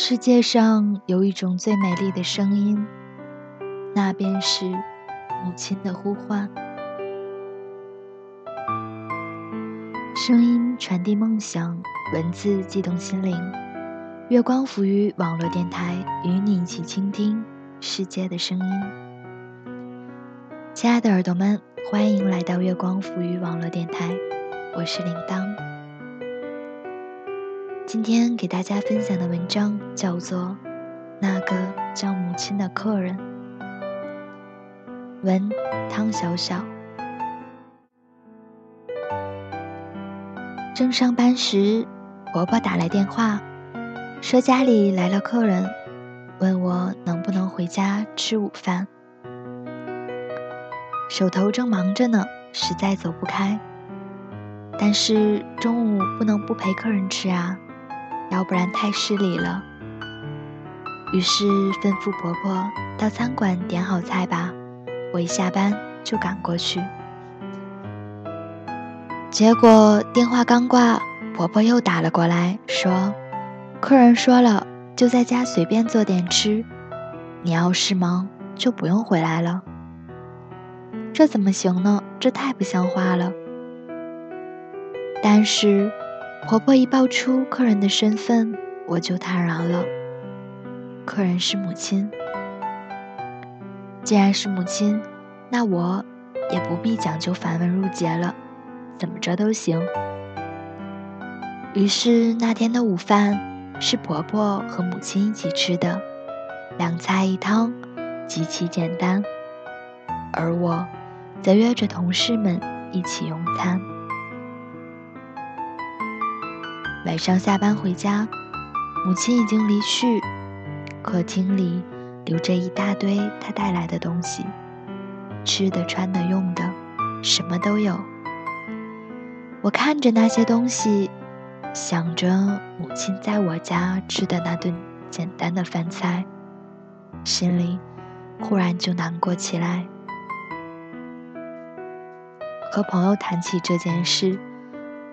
世界上有一种最美丽的声音，那便是母亲的呼唤。声音传递梦想，文字悸动心灵。月光浮于网络电台，与你一起倾听世界的声音。亲爱的耳朵们，欢迎来到月光浮于网络电台，我是铃铛。今天给大家分享的文章叫做《那个叫母亲的客人》，文汤小小。正上班时，婆婆打来电话，说家里来了客人，问我能不能回家吃午饭。手头正忙着呢，实在走不开。但是中午不能不陪客人吃啊。要不然太失礼了。于是吩咐婆婆到餐馆点好菜吧，我一下班就赶过去。结果电话刚挂，婆婆又打了过来，说：“客人说了，就在家随便做点吃，你要是忙就不用回来了。”这怎么行呢？这太不像话了。但是。婆婆一报出客人的身份，我就坦然了。客人是母亲，既然是母亲，那我也不必讲究繁文缛节了，怎么着都行。于是那天的午饭是婆婆和母亲一起吃的，两菜一汤，极其简单。而我则约着同事们一起用餐。晚上下班回家，母亲已经离去，客厅里留着一大堆她带来的东西，吃的、穿的、用的，什么都有。我看着那些东西，想着母亲在我家吃的那顿简单的饭菜，心里忽然就难过起来。和朋友谈起这件事，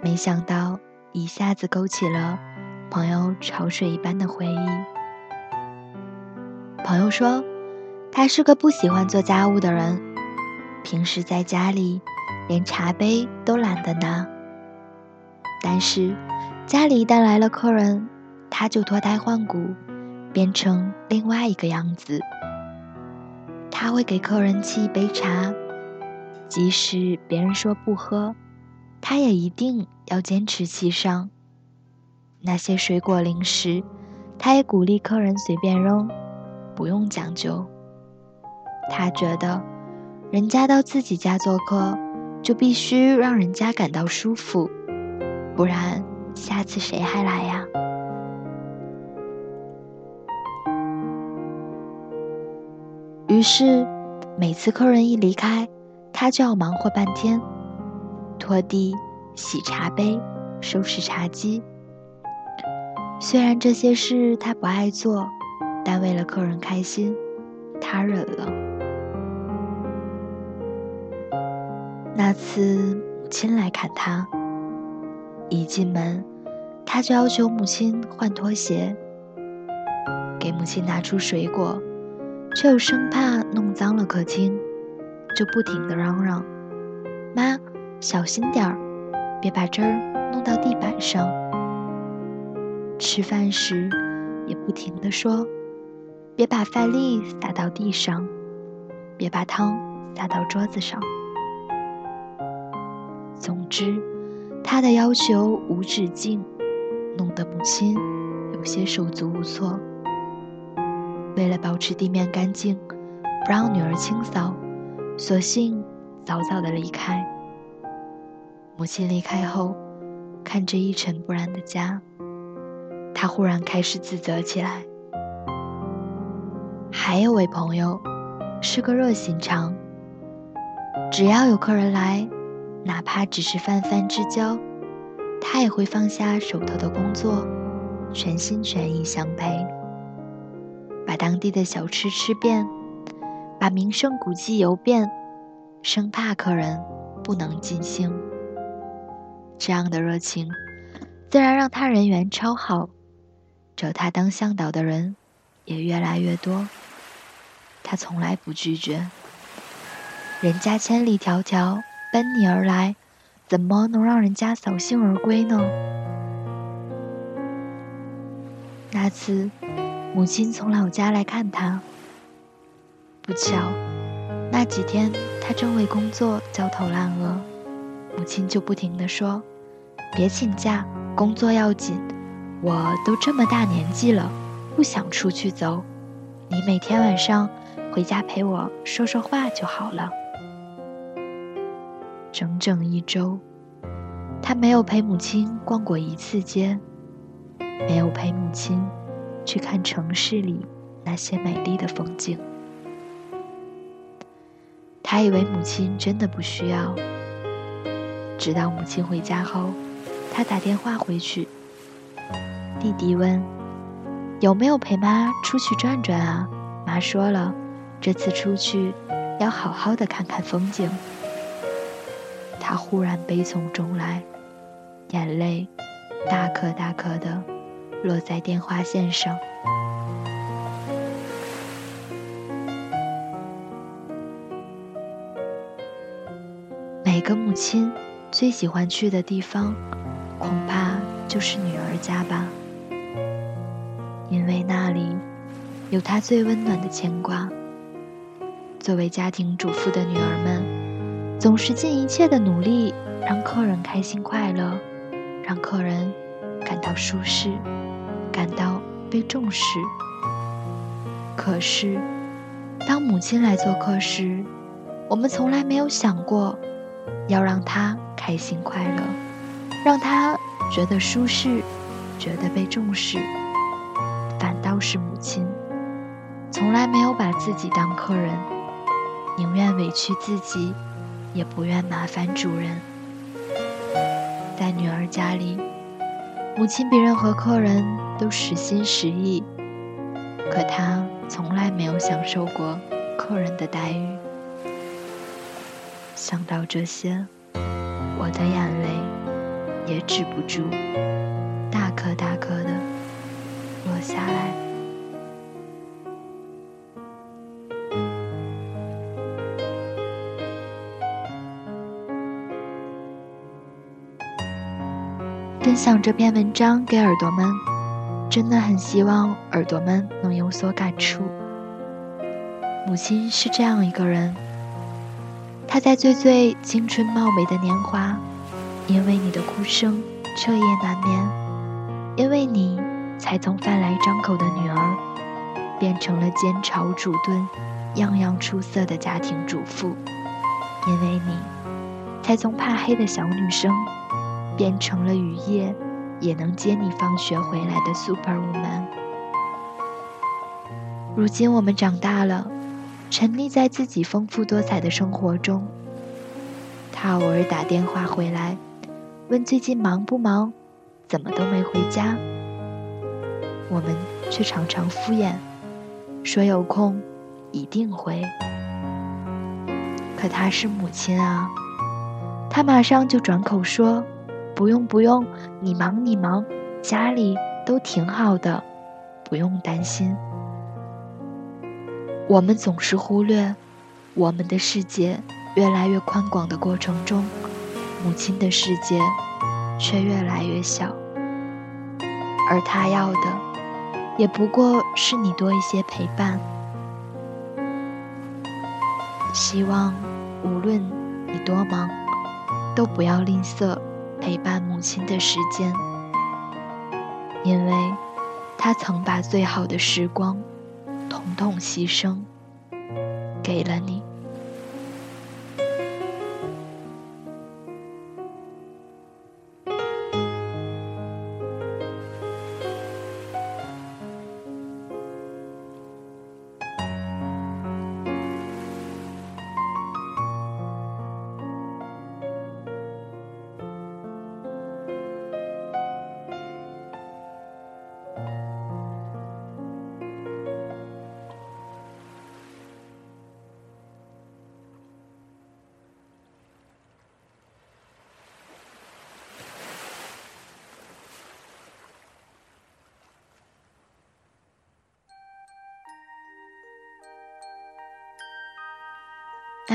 没想到。一下子勾起了朋友潮水一般的回忆。朋友说，他是个不喜欢做家务的人，平时在家里连茶杯都懒得拿。但是家里一旦来了客人，他就脱胎换骨，变成另外一个样子。他会给客人沏一杯茶，即使别人说不喝。他也一定要坚持沏上。那些水果零食，他也鼓励客人随便扔，不用讲究。他觉得，人家到自己家做客，就必须让人家感到舒服，不然下次谁还来呀？于是，每次客人一离开，他就要忙活半天。拖地、洗茶杯、收拾茶几。虽然这些事他不爱做，但为了客人开心，他忍了。那次母亲来看他，一进门，他就要求母亲换拖鞋，给母亲拿出水果，却又生怕弄脏了客厅，就不停的嚷嚷：“妈。”小心点儿，别把汁儿弄到地板上。吃饭时也不停地说：“别把饭粒洒到地上，别把汤洒到桌子上。”总之，他的要求无止境，弄得母亲有些手足无措。为了保持地面干净，不让女儿清扫，索性早早的离开。母亲离开后，看着一尘不染的家，他忽然开始自责起来。还有位朋友，是个热心肠，只要有客人来，哪怕只是泛泛之交，他也会放下手头的工作，全心全意相陪，把当地的小吃吃遍，把名胜古迹游遍，生怕客人不能尽兴。这样的热情，自然让他人缘超好，找他当向导的人也越来越多，他从来不拒绝。人家千里迢迢奔你而来，怎么能让人家扫兴而归呢？那次，母亲从老家来看他，不巧，那几天他正为工作焦头烂额，母亲就不停地说：“别请假，工作要紧。”我都这么大年纪了，不想出去走。你每天晚上回家陪我说说话就好了。整整一周，他没有陪母亲逛过一次街，没有陪母亲去看城市里那些美丽的风景。他以为母亲真的不需要，直到母亲回家后，他打电话回去。弟弟问：“有没有陪妈出去转转啊？”妈说了：“这次出去要好好的看看风景。”他忽然悲从中来，眼泪大颗大颗的落在电话线上。每个母亲最喜欢去的地方，恐怕就是女儿家吧。因为那里有她最温暖的牵挂。作为家庭主妇的女儿们，总是尽一切的努力让客人开心快乐，让客人感到舒适，感到被重视。可是，当母亲来做客时，我们从来没有想过要让她开心快乐，让她觉得舒适，觉得被重视。反倒是母亲，从来没有把自己当客人，宁愿委屈自己，也不愿麻烦主人。在女儿家里，母亲比任何客人都实心实意，可她从来没有享受过客人的待遇。想到这些，我的眼泪也止不住，大颗大颗的。落下来。分享这篇文章给耳朵们，真的很希望耳朵们能有所感触。母亲是这样一个人，她在最最青春貌美的年华，因为你的哭声彻夜难眠，因为你。才从饭来张口的女儿，变成了煎炒煮炖，样样出色的家庭主妇；因为你，才从怕黑的小女生，变成了雨夜也能接你放学回来的 super woman。如今我们长大了，沉溺在自己丰富多彩的生活中。他偶尔打电话回来，问最近忙不忙，怎么都没回家。我们却常常敷衍，说有空一定回。可她是母亲啊，她马上就转口说：“不用不用，你忙你忙，家里都挺好的，不用担心。”我们总是忽略，我们的世界越来越宽广的过程中，母亲的世界却越来越小，而她要的。也不过是你多一些陪伴。希望无论你多忙，都不要吝啬陪伴母亲的时间，因为她曾把最好的时光，统统牺牲给了你。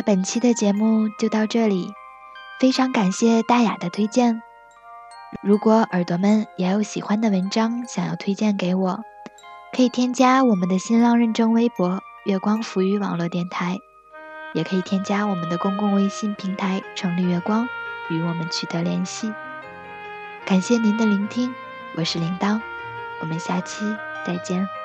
那本期的节目就到这里，非常感谢大雅的推荐。如果耳朵们也有喜欢的文章想要推荐给我，可以添加我们的新浪认证微博“月光浮语网络电台”，也可以添加我们的公共微信平台“城里月光”与我们取得联系。感谢您的聆听，我是铃铛，我们下期再见。